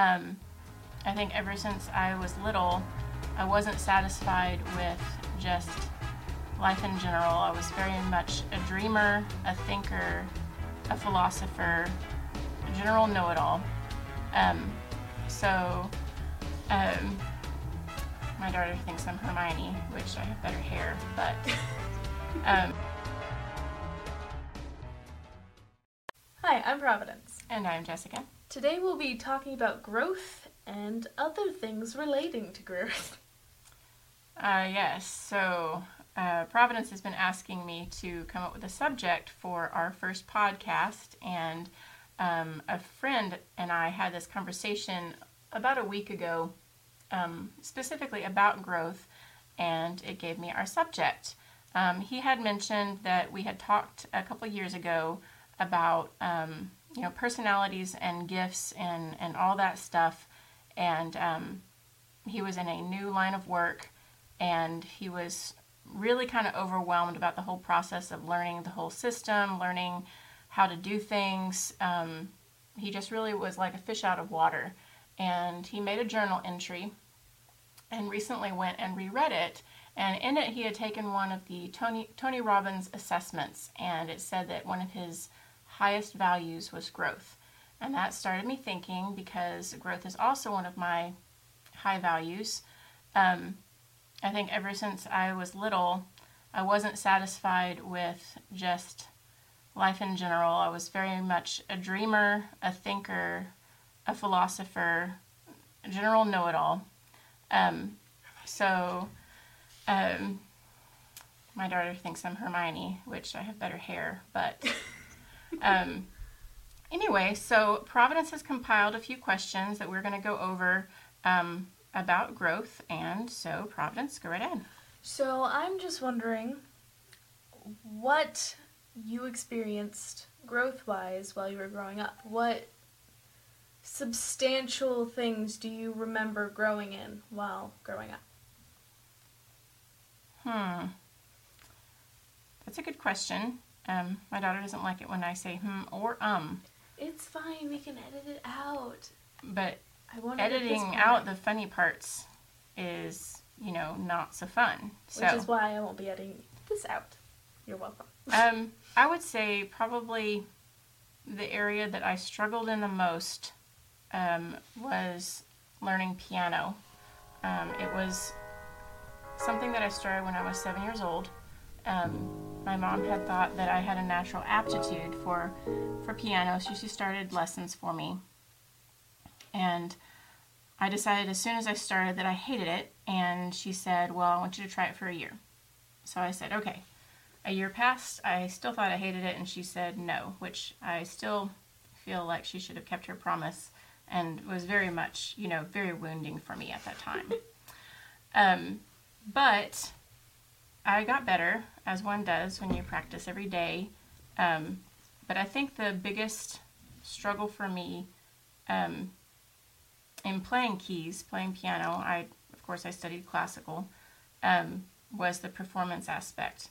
Um, I think ever since I was little, I wasn't satisfied with just life in general. I was very much a dreamer, a thinker, a philosopher, a general know it all. Um, so, um, my daughter thinks I'm Hermione, which I have better hair, but. Um, Hi, I'm Providence. and I'm Jessica. Today we'll be talking about growth and other things relating to growth. Uh, yes, so uh, Providence has been asking me to come up with a subject for our first podcast, and um, a friend and I had this conversation about a week ago, um, specifically about growth, and it gave me our subject. Um, he had mentioned that we had talked a couple years ago about um, you know personalities and gifts and and all that stuff, and um, he was in a new line of work and he was really kind of overwhelmed about the whole process of learning the whole system, learning how to do things. Um, he just really was like a fish out of water. And he made a journal entry and recently went and reread it. And in it, he had taken one of the Tony, Tony Robbins assessments, and it said that one of his highest values was growth. And that started me thinking because growth is also one of my high values. Um, I think ever since I was little, I wasn't satisfied with just life in general. I was very much a dreamer, a thinker, a philosopher, a general know it all. Um, so, um, my daughter thinks I'm Hermione, which I have better hair, but. Um, anyway, so Providence has compiled a few questions that we're going to go over. Um, about growth, and so Providence, go right ahead. So I'm just wondering what you experienced growth wise while you were growing up. What substantial things do you remember growing in while growing up? Hmm. That's a good question. Um, my daughter doesn't like it when I say hmm or um. It's fine, we can edit it out. But I won't editing out the funny parts is, you know, not so fun. So, Which is why I won't be editing this out. You're welcome. um, I would say probably the area that I struggled in the most um, was learning piano. Um, it was something that I started when I was seven years old. Um, my mom had thought that I had a natural aptitude for for piano, so she started lessons for me. And I decided as soon as I started that I hated it, and she said, "Well, I want you to try it for a year." So I said, "Okay." A year passed. I still thought I hated it, and she said no, which I still feel like she should have kept her promise, and was very much, you know, very wounding for me at that time. um, but I got better, as one does when you practice every day. Um, but I think the biggest struggle for me um, in playing keys, playing piano, I of course I studied classical, um, was the performance aspect.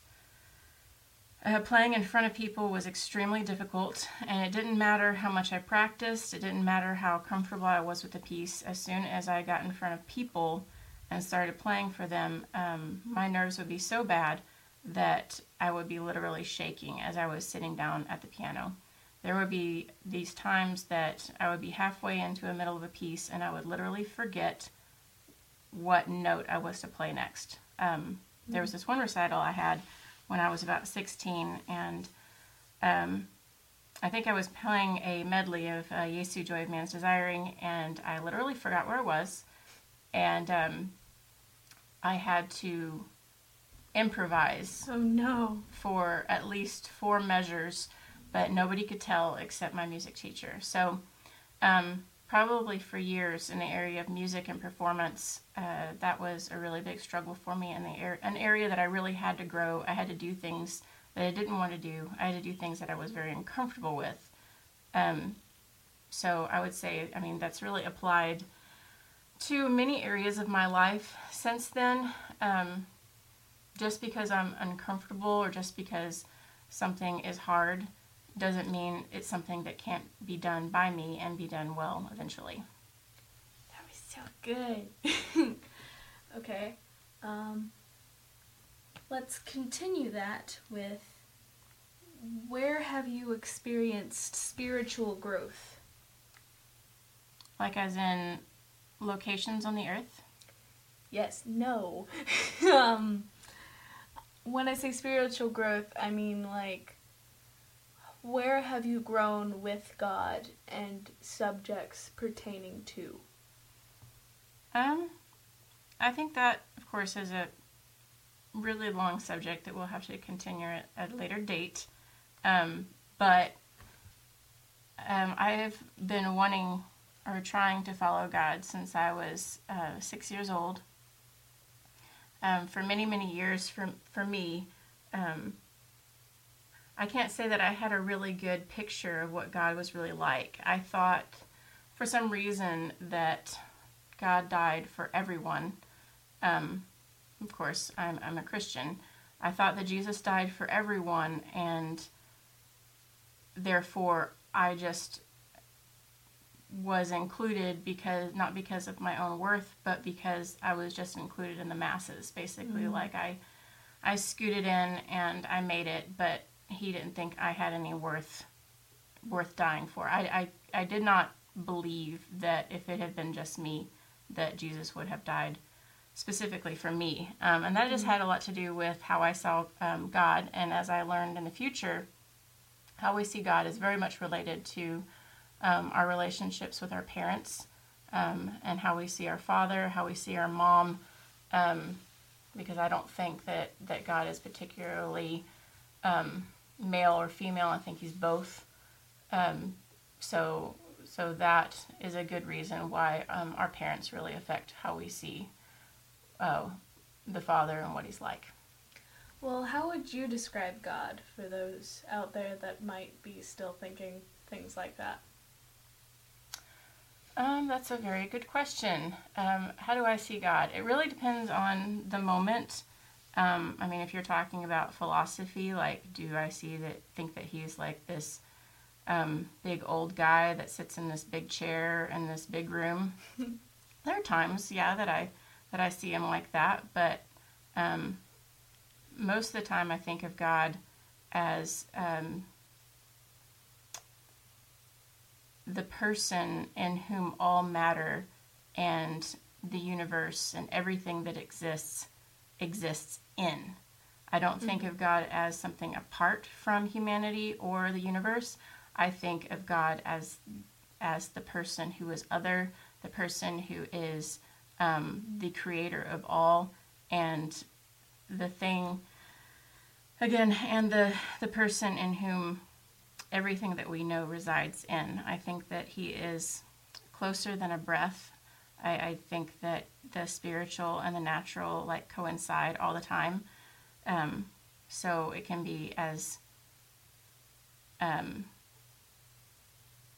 Uh, playing in front of people was extremely difficult, and it didn't matter how much I practiced, it didn't matter how comfortable I was with the piece. As soon as I got in front of people and started playing for them, um, my nerves would be so bad that I would be literally shaking as I was sitting down at the piano. There would be these times that I would be halfway into the middle of a piece and I would literally forget what note I was to play next. Um, there was this one recital I had when I was about 16, and um, I think I was playing a medley of uh, Jesu Joy of Man's Desiring, and I literally forgot where I was, and um, I had to improvise Oh no. for at least four measures, but nobody could tell except my music teacher. So, um, probably for years in the area of music and performance, uh, that was a really big struggle for me, and ar- an area that I really had to grow. I had to do things that I didn't want to do. I had to do things that I was very uncomfortable with. Um, so I would say, I mean, that's really applied to many areas of my life since then. Um, just because I'm uncomfortable or just because something is hard doesn't mean it's something that can't be done by me and be done well eventually. That was so good. okay. Um, let's continue that with where have you experienced spiritual growth? Like, as in locations on the earth? Yes, no. um, when I say spiritual growth, I mean like where have you grown with God and subjects pertaining to? Um, I think that, of course, is a really long subject that we'll have to continue at a later date. Um, but um, I have been wanting or trying to follow God since I was uh, six years old. Um, for many, many years, for, for me, um, I can't say that I had a really good picture of what God was really like. I thought, for some reason, that God died for everyone. Um, of course, I'm, I'm a Christian. I thought that Jesus died for everyone, and therefore I just was included because not because of my own worth, but because I was just included in the masses. Basically, mm-hmm. like I, I scooted in and I made it, but he didn't think I had any worth, worth dying for. I, I, I did not believe that if it had been just me, that Jesus would have died specifically for me. Um, and that just mm-hmm. had a lot to do with how I saw um, God. And as I learned in the future, how we see God is very much related to um, our relationships with our parents um, and how we see our father, how we see our mom. Um, because I don't think that, that God is particularly um, male or female. I think he's both. so so that is a good reason why um, our parents really affect how we see uh, the Father and what He's like. Well, how would you describe God for those out there that might be still thinking things like that? Um, that's a very good question. Um, how do I see God? It really depends on the moment. Um, I mean, if you're talking about philosophy, like, do I see that think that He's like this um, big old guy that sits in this big chair in this big room. there are times, yeah, that I that I see him like that, but um, most of the time I think of God as um, the person in whom all matter and the universe and everything that exists exists in. I don't mm-hmm. think of God as something apart from humanity or the universe. I think of God as as the person who is other, the person who is um, the creator of all, and the thing again, and the the person in whom everything that we know resides in. I think that He is closer than a breath. I, I think that the spiritual and the natural like coincide all the time. Um, so it can be as um,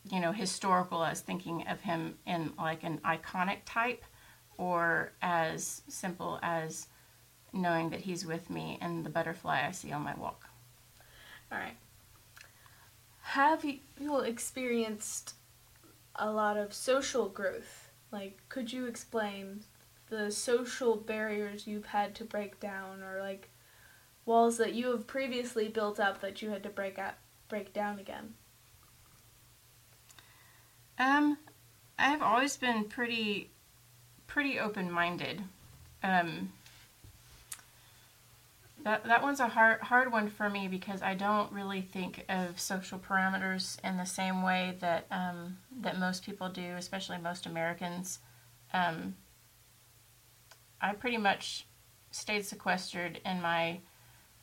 you know, historical as thinking of him in like an iconic type or as simple as knowing that he's with me and the butterfly I see on my walk. All right. Have you, experienced a lot of social growth? Like, could you explain the social barriers you've had to break down or like walls that you have previously built up that you had to break up break down again? Um, I've always been pretty, pretty open-minded. Um, that that one's a hard hard one for me because I don't really think of social parameters in the same way that um, that most people do, especially most Americans. Um, I pretty much stayed sequestered in my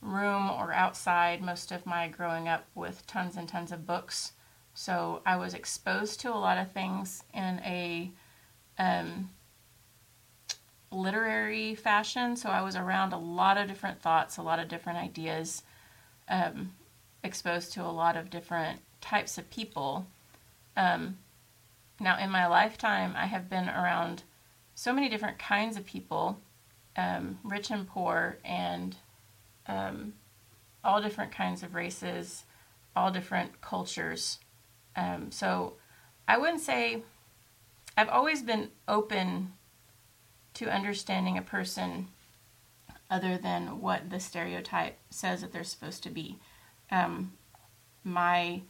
room or outside most of my growing up with tons and tons of books. So I was exposed to a lot of things in a um, literary fashion. So I was around a lot of different thoughts, a lot of different ideas, um, exposed to a lot of different types of people. Um, now, in my lifetime, I have been around so many different kinds of people, um, rich and poor, and um, all different kinds of races, all different cultures. Um, so I wouldn't say I've always been open to understanding a person other than what the stereotype says that they're supposed to be. Um, my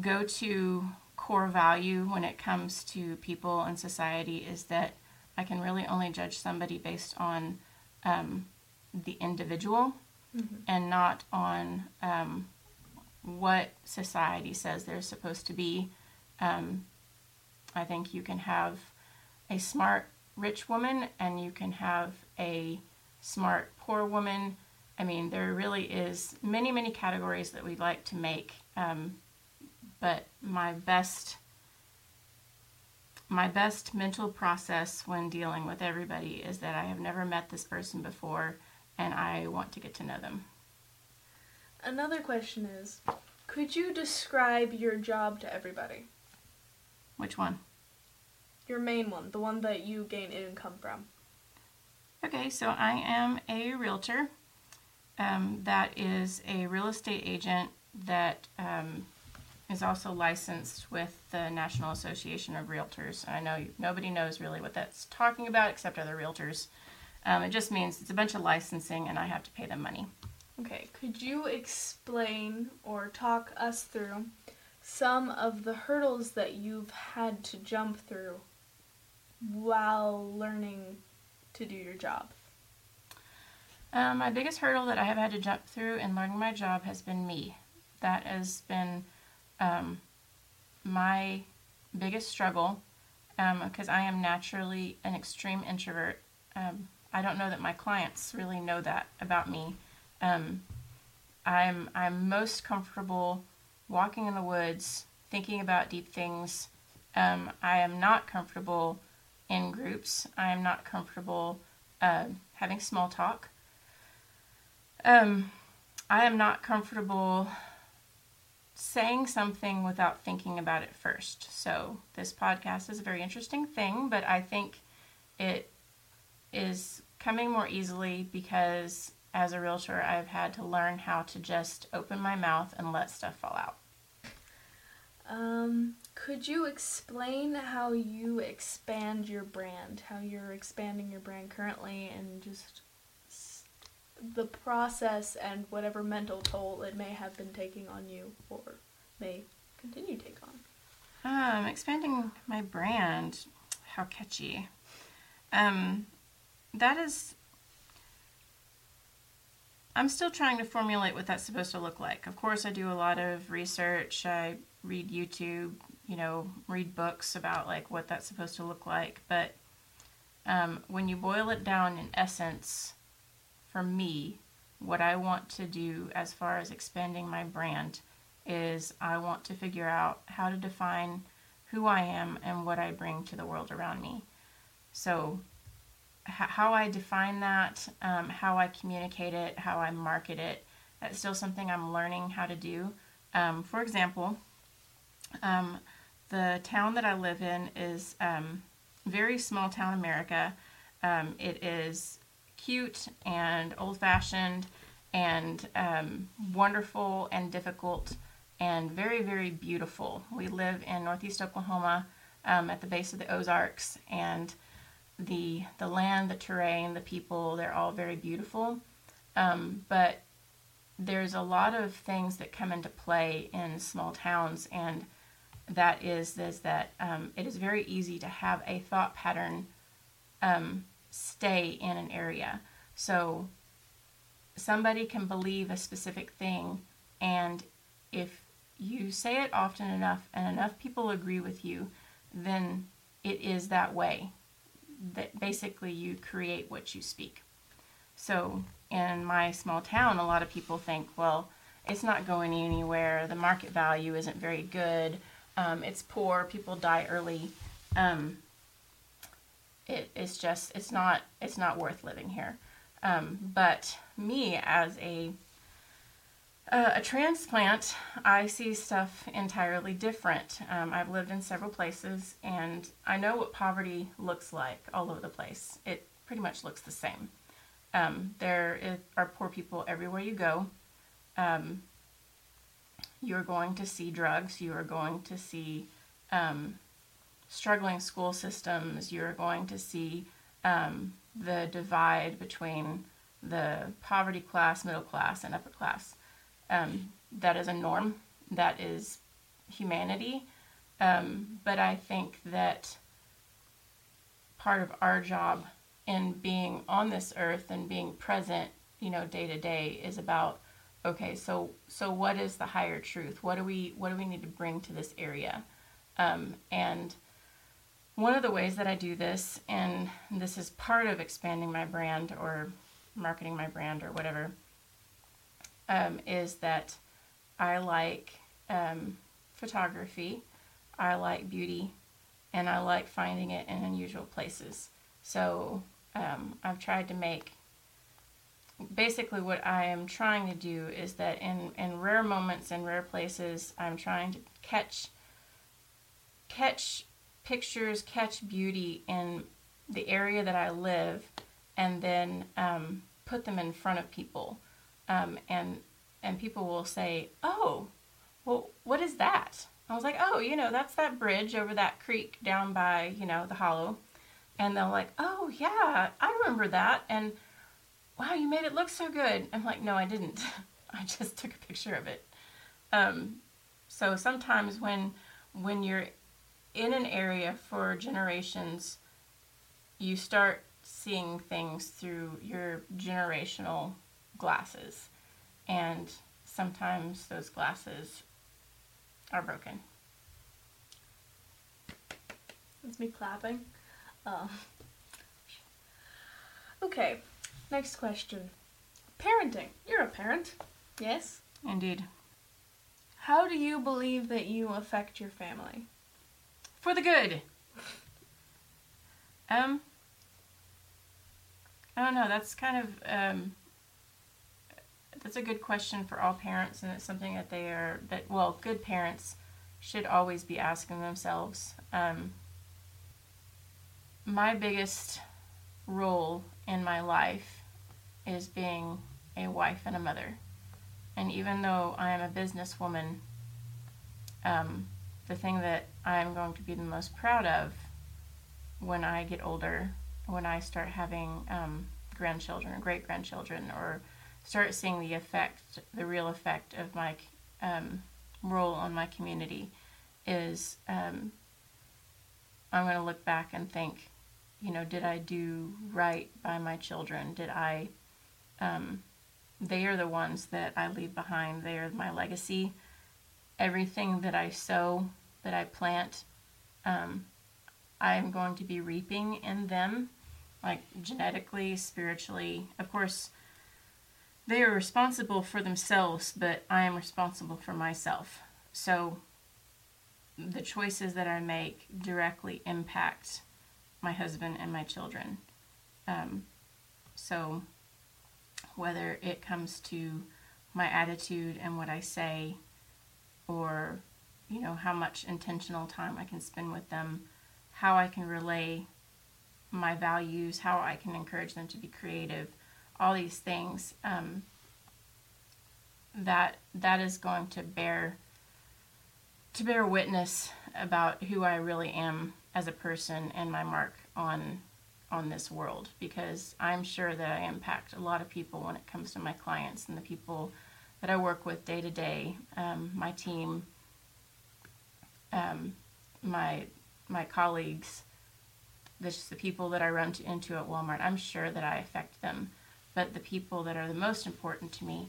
go to core value when it comes to people and society is that I can really only judge somebody based on um, the individual mm-hmm. and not on um, what society says they're supposed to be. Um, I think you can have a smart rich woman and you can have a smart poor woman. I mean, there really is many, many categories that we'd like to make. Um, but my best my best mental process when dealing with everybody is that I have never met this person before and I want to get to know them. Another question is could you describe your job to everybody? Which one? Your main one, the one that you gain income from. Okay, so I am a realtor. Um, that is a real estate agent that um, is also licensed with the National Association of Realtors. I know nobody knows really what that's talking about except other realtors. Um, it just means it's a bunch of licensing and I have to pay them money. Okay, could you explain or talk us through some of the hurdles that you've had to jump through while learning to do your job? Um, my biggest hurdle that I have had to jump through in learning my job has been me. That has been um, my biggest struggle because um, I am naturally an extreme introvert. Um, I don't know that my clients really know that about me. Um, I'm I'm most comfortable walking in the woods, thinking about deep things. Um, I am not comfortable in groups. I am not comfortable uh, having small talk. Um, I am not comfortable saying something without thinking about it first. So, this podcast is a very interesting thing, but I think it is coming more easily because as a realtor, I've had to learn how to just open my mouth and let stuff fall out. Um, could you explain how you expand your brand, how you're expanding your brand currently, and just the process and whatever mental toll it may have been taking on you or may continue to take on? Um, expanding my brand. How catchy. Um, that is. I'm still trying to formulate what that's supposed to look like. Of course, I do a lot of research. I read YouTube, you know, read books about like what that's supposed to look like. But um, when you boil it down in essence, for me, what I want to do as far as expanding my brand is I want to figure out how to define who I am and what I bring to the world around me. So, h- how I define that, um, how I communicate it, how I market it, that's still something I'm learning how to do. Um, for example, um, the town that I live in is um, very small town America. Um, it is cute and old fashioned and um, wonderful and difficult and very, very beautiful. We live in northeast Oklahoma um, at the base of the Ozarks, and the, the land, the terrain, the people, they're all very beautiful. Um, but there's a lot of things that come into play in small towns, and that is, is that um, it is very easy to have a thought pattern um, stay in an area. So somebody can believe a specific thing, and if you say it often enough and enough people agree with you, then it is that way. That basically you create what you speak. So in my small town, a lot of people think, well, it's not going anywhere. The market value isn't very good. Um, it's poor. People die early. Um, it, it's just it's not it's not worth living here. Um, but me as a uh, a transplant, I see stuff entirely different. Um, I've lived in several places and I know what poverty looks like all over the place. It pretty much looks the same. Um, there is, are poor people everywhere you go. Um, you're going to see drugs, you are going to see um, struggling school systems, you're going to see um, the divide between the poverty class, middle class, and upper class. Um, that is a norm. That is humanity. Um, but I think that part of our job in being on this earth and being present, you know, day to day is about okay, so so what is the higher truth? What do we what do we need to bring to this area? Um, and one of the ways that I do this, and this is part of expanding my brand or marketing my brand or whatever, um, is that I like um, photography, I like beauty, and I like finding it in unusual places. So um, I've tried to make basically what I am trying to do is that in, in rare moments and rare places, I'm trying to catch catch pictures, catch beauty in the area that I live, and then um, put them in front of people. Um, and and people will say, "Oh, well, what is that?" I was like, "Oh, you know, that's that bridge over that creek down by you know the hollow," and they're like, "Oh yeah, I remember that," and wow, you made it look so good. I'm like, no, I didn't. I just took a picture of it. Um, so sometimes when when you're in an area for generations, you start seeing things through your generational glasses, and sometimes those glasses are broken. That's me clapping. Um, okay, Next question. Parenting. You're a parent. Yes? Indeed. How do you believe that you affect your family? For the good. um, I don't know. That's kind of um, that's a good question for all parents, and it's something that they are that well, good parents should always be asking themselves. Um, my biggest role in my life is being a wife and a mother. And even though I am a businesswoman, um, the thing that I am going to be the most proud of when I get older, when I start having um, grandchildren or great grandchildren, or start seeing the effect, the real effect of my um, role on my community, is um, I'm going to look back and think, you know, did I do right by my children? Did I um, they are the ones that I leave behind. They are my legacy. Everything that I sow, that I plant, um, I'm going to be reaping in them, like genetically, spiritually. Of course, they are responsible for themselves, but I am responsible for myself. So the choices that I make directly impact my husband and my children. Um, so whether it comes to my attitude and what I say, or you know how much intentional time I can spend with them, how I can relay my values, how I can encourage them to be creative, all these things. Um, that that is going to bear to bear witness about who I really am as a person and my mark on on this world because I'm sure that I impact a lot of people when it comes to my clients and the people that I work with day to day, um, my team, um, my my colleagues, just the people that I run to, into at Walmart. I'm sure that I affect them, but the people that are the most important to me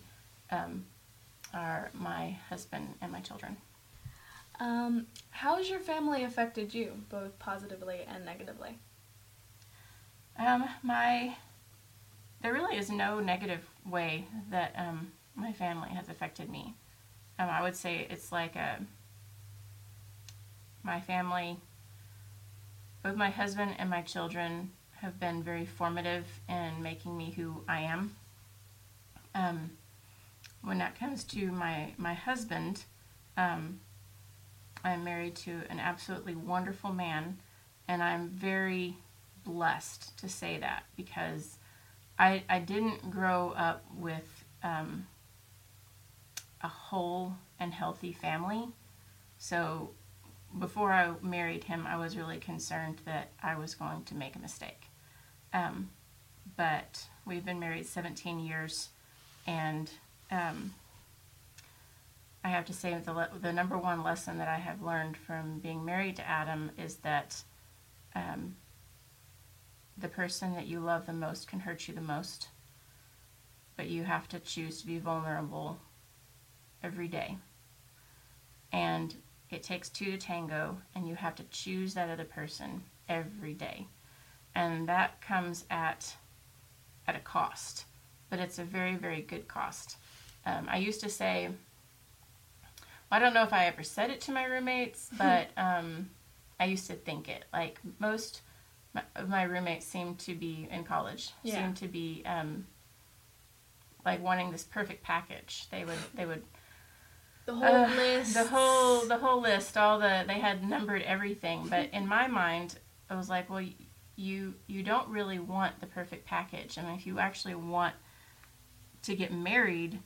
um, are my husband and my children. Um, how has your family affected you, both positively and negatively? Um, my there really is no negative way that um, my family has affected me. Um, I would say it's like a my family, both my husband and my children have been very formative in making me who I am. Um, when that comes to my my husband, um, I'm married to an absolutely wonderful man, and I'm very blessed to say that because I, I didn't grow up with um, a whole and healthy family. So before I married him, I was really concerned that I was going to make a mistake. Um, but we've been married 17 years, and um, I have to say the le- the number one lesson that I have learned from being married to Adam is that um, the person that you love the most can hurt you the most, but you have to choose to be vulnerable every day. And it takes two to tango, and you have to choose that other person every day. And that comes at at a cost, but it's a very, very good cost. Um, I used to say, I don't know if I ever said it to my roommates, but um, I used to think it. Like most of my roommates seemed to be in college, Yeah. seemed to be um, like wanting this perfect package. They would they would The whole uh, list. the whole the whole list, all the they had numbered everything. But in my mind, I was like, well, you you don't really want the perfect package. I mean, if you actually want to get married,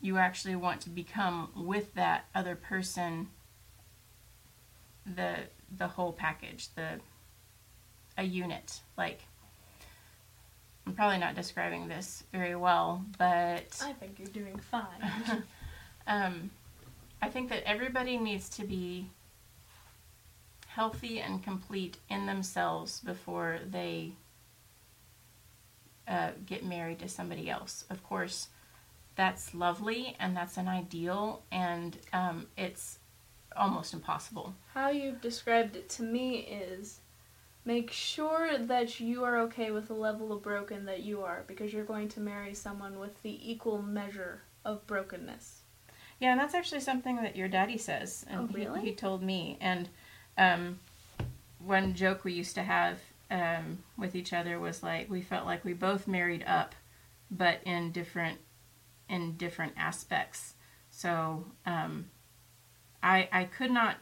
you actually want to become with that other person the the whole package, the a unit. Like I'm probably not describing this very well, but I think you're doing fine. um, I think that everybody needs to be healthy and complete in themselves before they uh, get married to somebody else. Of course, that's lovely and that's an ideal, and um, it's almost impossible. How you've described it to me is make sure that you are okay with the level of broken that you are because you're going to marry someone with the equal measure of brokenness. Yeah, and that's actually something that your daddy says. And Oh, really? He, he told me. And um, one joke we used to have um, with each other was like we felt like we both married up, but in different in different aspects. So um, I I could not.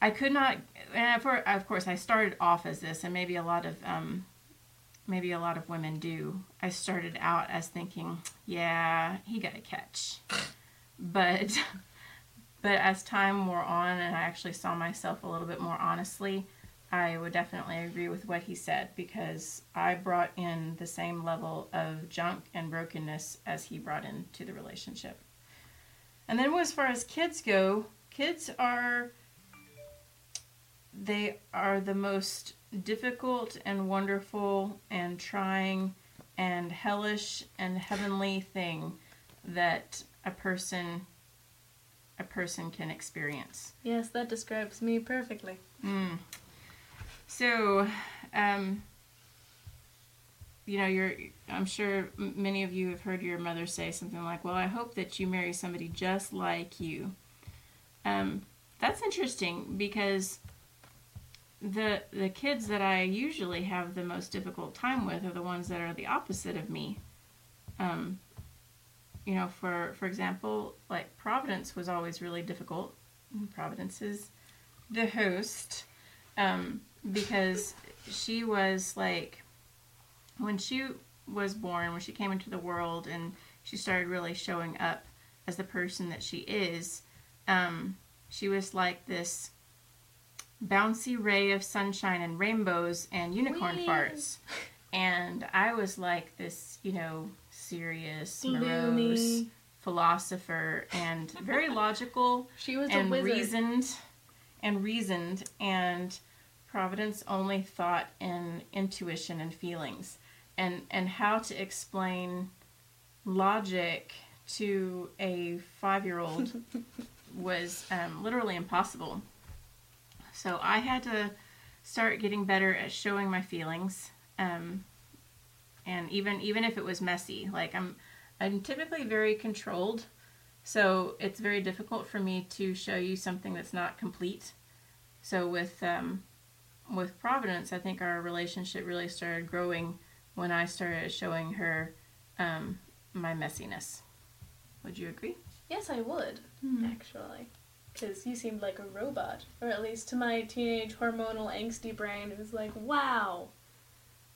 I could not, and of course, I started off as this, and maybe a lot of um, maybe a lot of women do. I started out as thinking, yeah, he got a catch but but as time wore on and I actually saw myself a little bit more honestly, I would definitely agree with what he said because I brought in the same level of junk and brokenness as he brought into the relationship. And then as far as kids go, kids are they are the most difficult and wonderful and trying and hellish and heavenly thing that a person a person can experience. Yes, that describes me perfectly. Mm. So, um, you know, you're. I'm sure many of you have heard your mother say something like, "Well, I hope that you marry somebody just like you." Um, that's interesting because the the kids that I usually have the most difficult time with are the ones that are the opposite of me. Um, you know, for for example, like Providence was always really difficult. Providence is the host um, because she was like when she was born, when she came into the world, and she started really showing up as the person that she is. Um, she was like this bouncy ray of sunshine and rainbows and unicorn Whee! farts. And I was like this, you know, serious, morose Gloomy. philosopher and very logical She was a and reasoned and reasoned and Providence only thought in intuition and feelings and and how to explain logic to a five-year-old was um, literally impossible. So I had to start getting better at showing my feelings, um, and even even if it was messy, like I'm I'm typically very controlled, so it's very difficult for me to show you something that's not complete. So with um, with Providence, I think our relationship really started growing when I started showing her um, my messiness. Would you agree? Yes, I would, actually. Because you seemed like a robot. Or at least to my teenage hormonal angsty brain, it was like, wow,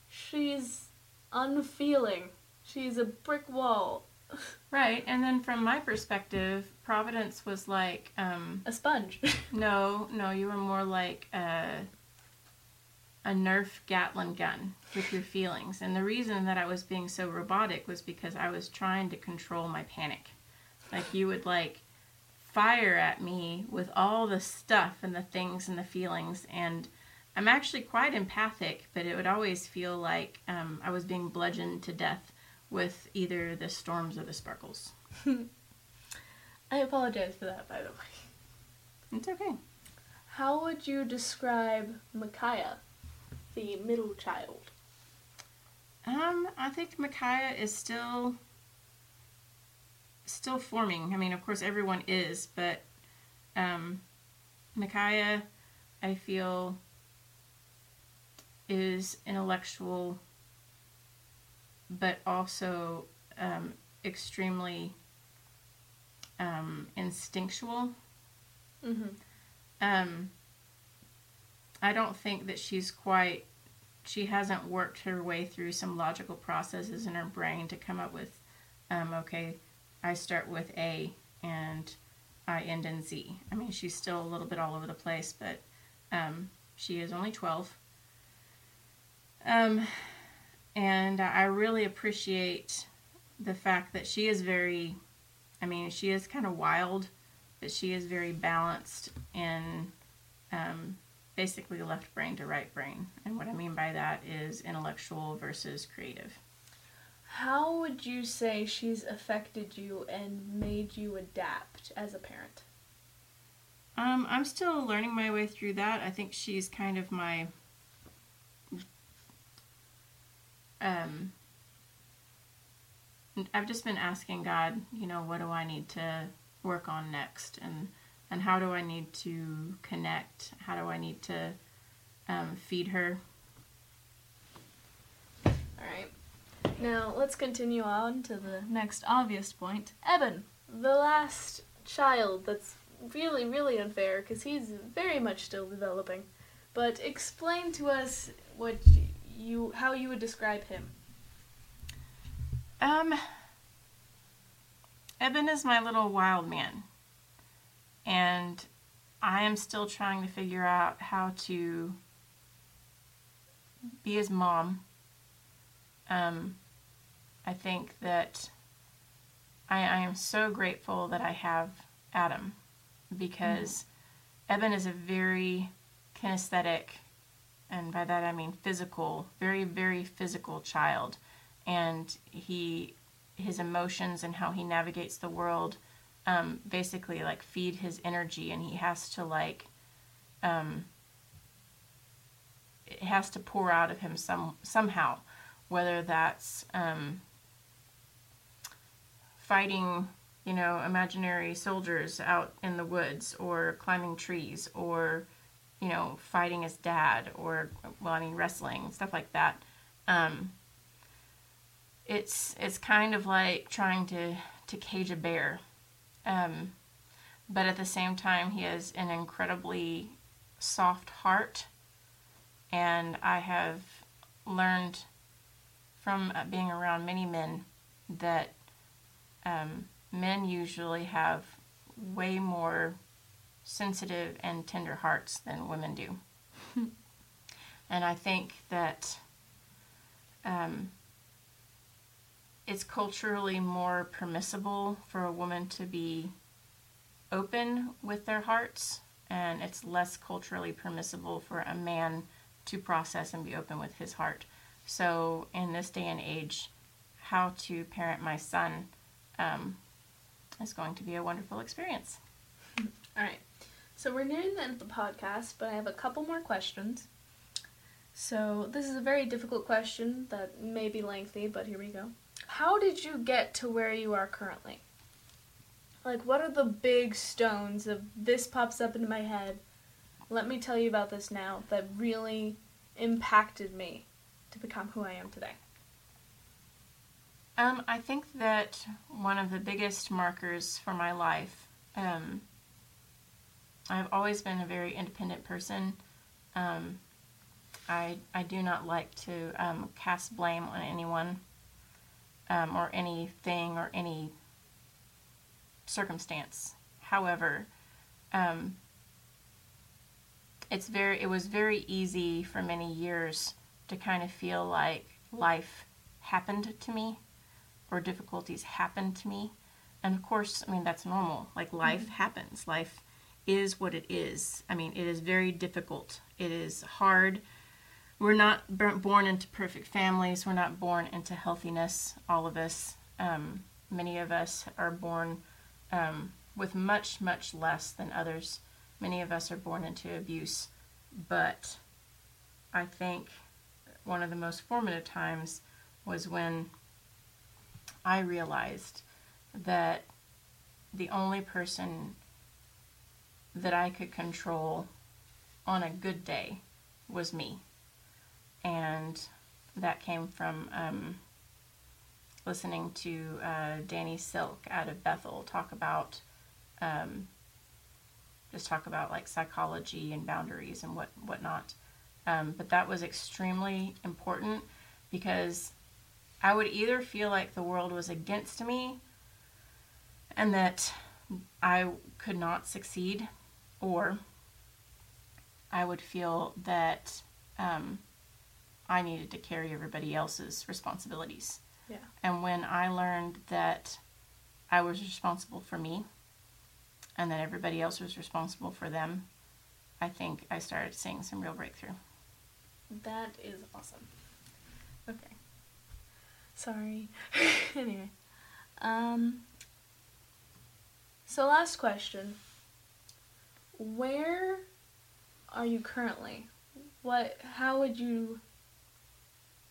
she's unfeeling. She's a brick wall. Right, and then from my perspective, Providence was like, um, A sponge. no, no, you were more like a, a Nerf Gatling gun with your feelings. And the reason that I was being so robotic was because I was trying to control my panic. Like you would like fire at me with all the stuff and the things and the feelings and I'm actually quite empathic, but it would always feel like um, I was being bludgeoned to death with either the storms or the sparkles. I apologize for that, by the way. It's okay. How would you describe Micaiah, the middle child? Um, I think Micaiah is still still forming. I mean, of course, everyone is, but um, Micaiah, I feel, is intellectual, but also um, extremely um, instinctual. Mm-hmm. Um, I don't think that she's quite. She hasn't worked her way through some logical processes in her brain to come up with, um, okay, I start with A and I end in Z. I mean, she's still a little bit all over the place, but um, she is only 12. Um, and I really appreciate the fact that she is very, I mean, she is kind of wild, but she is very balanced in um, basically left brain to right brain. And what I mean by that is intellectual versus creative. How would you say she's affected you and made you adapt as a parent? Um, I'm still learning my way through that. I think she's kind of my um I've just been asking God, you know, what do I need to work on next and and how do I need to connect? How do I need to um, feed her? All right. Now let's continue on to the next obvious point. Eben, the last child that's really, really unfair because he's very much still developing. But explain to us what you how you would describe him. Um, Eben is my little wild man. And I am still trying to figure out how to be his mom. Um, I think that I, I am so grateful that I have Adam because Eben is a very kinesthetic, and by that I mean physical, very, very physical child. And he, his emotions and how he navigates the world um, basically like feed his energy, and he has to like, um, it has to pour out of him some somehow, whether that's um, fighting, you know, imaginary soldiers out in the woods, or climbing trees, or you know, fighting his dad, or well, I mean, wrestling stuff like that. Um, it's it's kind of like trying to to cage a bear um, but at the same time, he has an incredibly soft heart. And I have learned from uh, being around many men that um, men usually have way more sensitive and tender hearts than women do. and I think that um, it's culturally more permissible for a woman to be open with their hearts, and it's less culturally permissible for a man to process and be open with his heart. So, in this day and age, how to parent my son um, is going to be a wonderful experience. All right. So, we're nearing the end of the podcast, but I have a couple more questions. So, this is a very difficult question that may be lengthy, but here we go. How did you get to where you are currently? Like, what are the big stones of this pops up into my head? Let me tell you about this now that really impacted me to become who I am today. Um, I think that one of the biggest markers for my life, um, I've always been a very independent person. Um, I, I do not like to um, cast blame on anyone um, or anything or any circumstance. However, um, it's very it was very easy for many years to kind of feel like life happened to me or difficulties happen to me. And of course, I mean that's normal. Like life mm-hmm. happens. Life is what it is. I mean, it is very difficult. It is hard. We're not born into perfect families. We're not born into healthiness. All of us, um, many of us, are born um, with much, much less than others. Many of us are born into abuse. But I think one of the most formative times was when I realized that the only person that I could control on a good day was me. And that came from um, listening to uh, Danny Silk out of Bethel talk about um, just talk about like psychology and boundaries and what whatnot. Um, but that was extremely important because I would either feel like the world was against me and that I could not succeed, or I would feel that um, I needed to carry everybody else's responsibilities. Yeah. And when I learned that I was responsible for me and that everybody else was responsible for them, I think I started seeing some real breakthrough. That is awesome. Okay. Sorry. anyway. Um so last question. Where are you currently? What how would you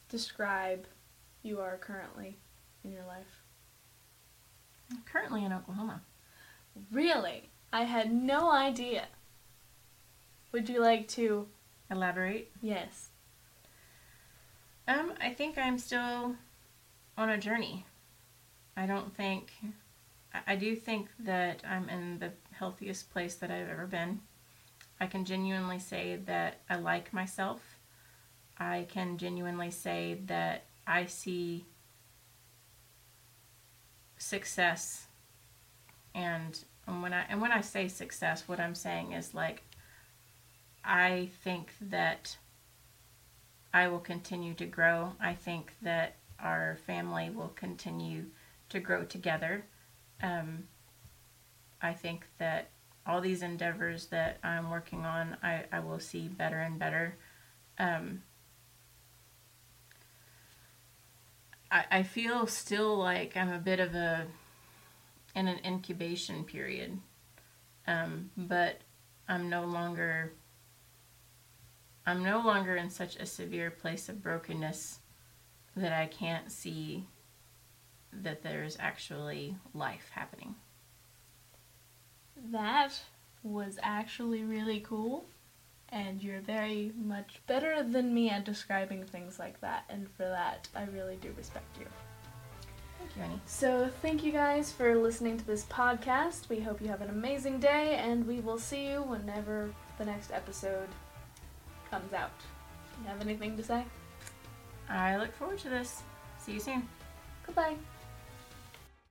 describe you are currently in your life? I'm currently in Oklahoma. Really? I had no idea. Would you like to elaborate? Yes. Um, I think I'm still on a journey. I don't think I do think that I'm in the healthiest place that I've ever been. I can genuinely say that I like myself. I can genuinely say that I see success and and when I and when I say success, what I'm saying is like I think that I will continue to grow. I think that our family will continue to grow together. Um, I think that all these endeavors that I'm working on, I, I will see better and better. Um, I, I feel still like I'm a bit of a in an incubation period. Um, but I'm no longer I'm no longer in such a severe place of brokenness that I can't see that there's actually life happening. That was actually really cool, and you're very much better than me at describing things like that, and for that, I really do respect you. Thank you, Annie. So, thank you guys for listening to this podcast. We hope you have an amazing day, and we will see you whenever the next episode comes out. Do you have anything to say? I look forward to this. See you soon. Goodbye.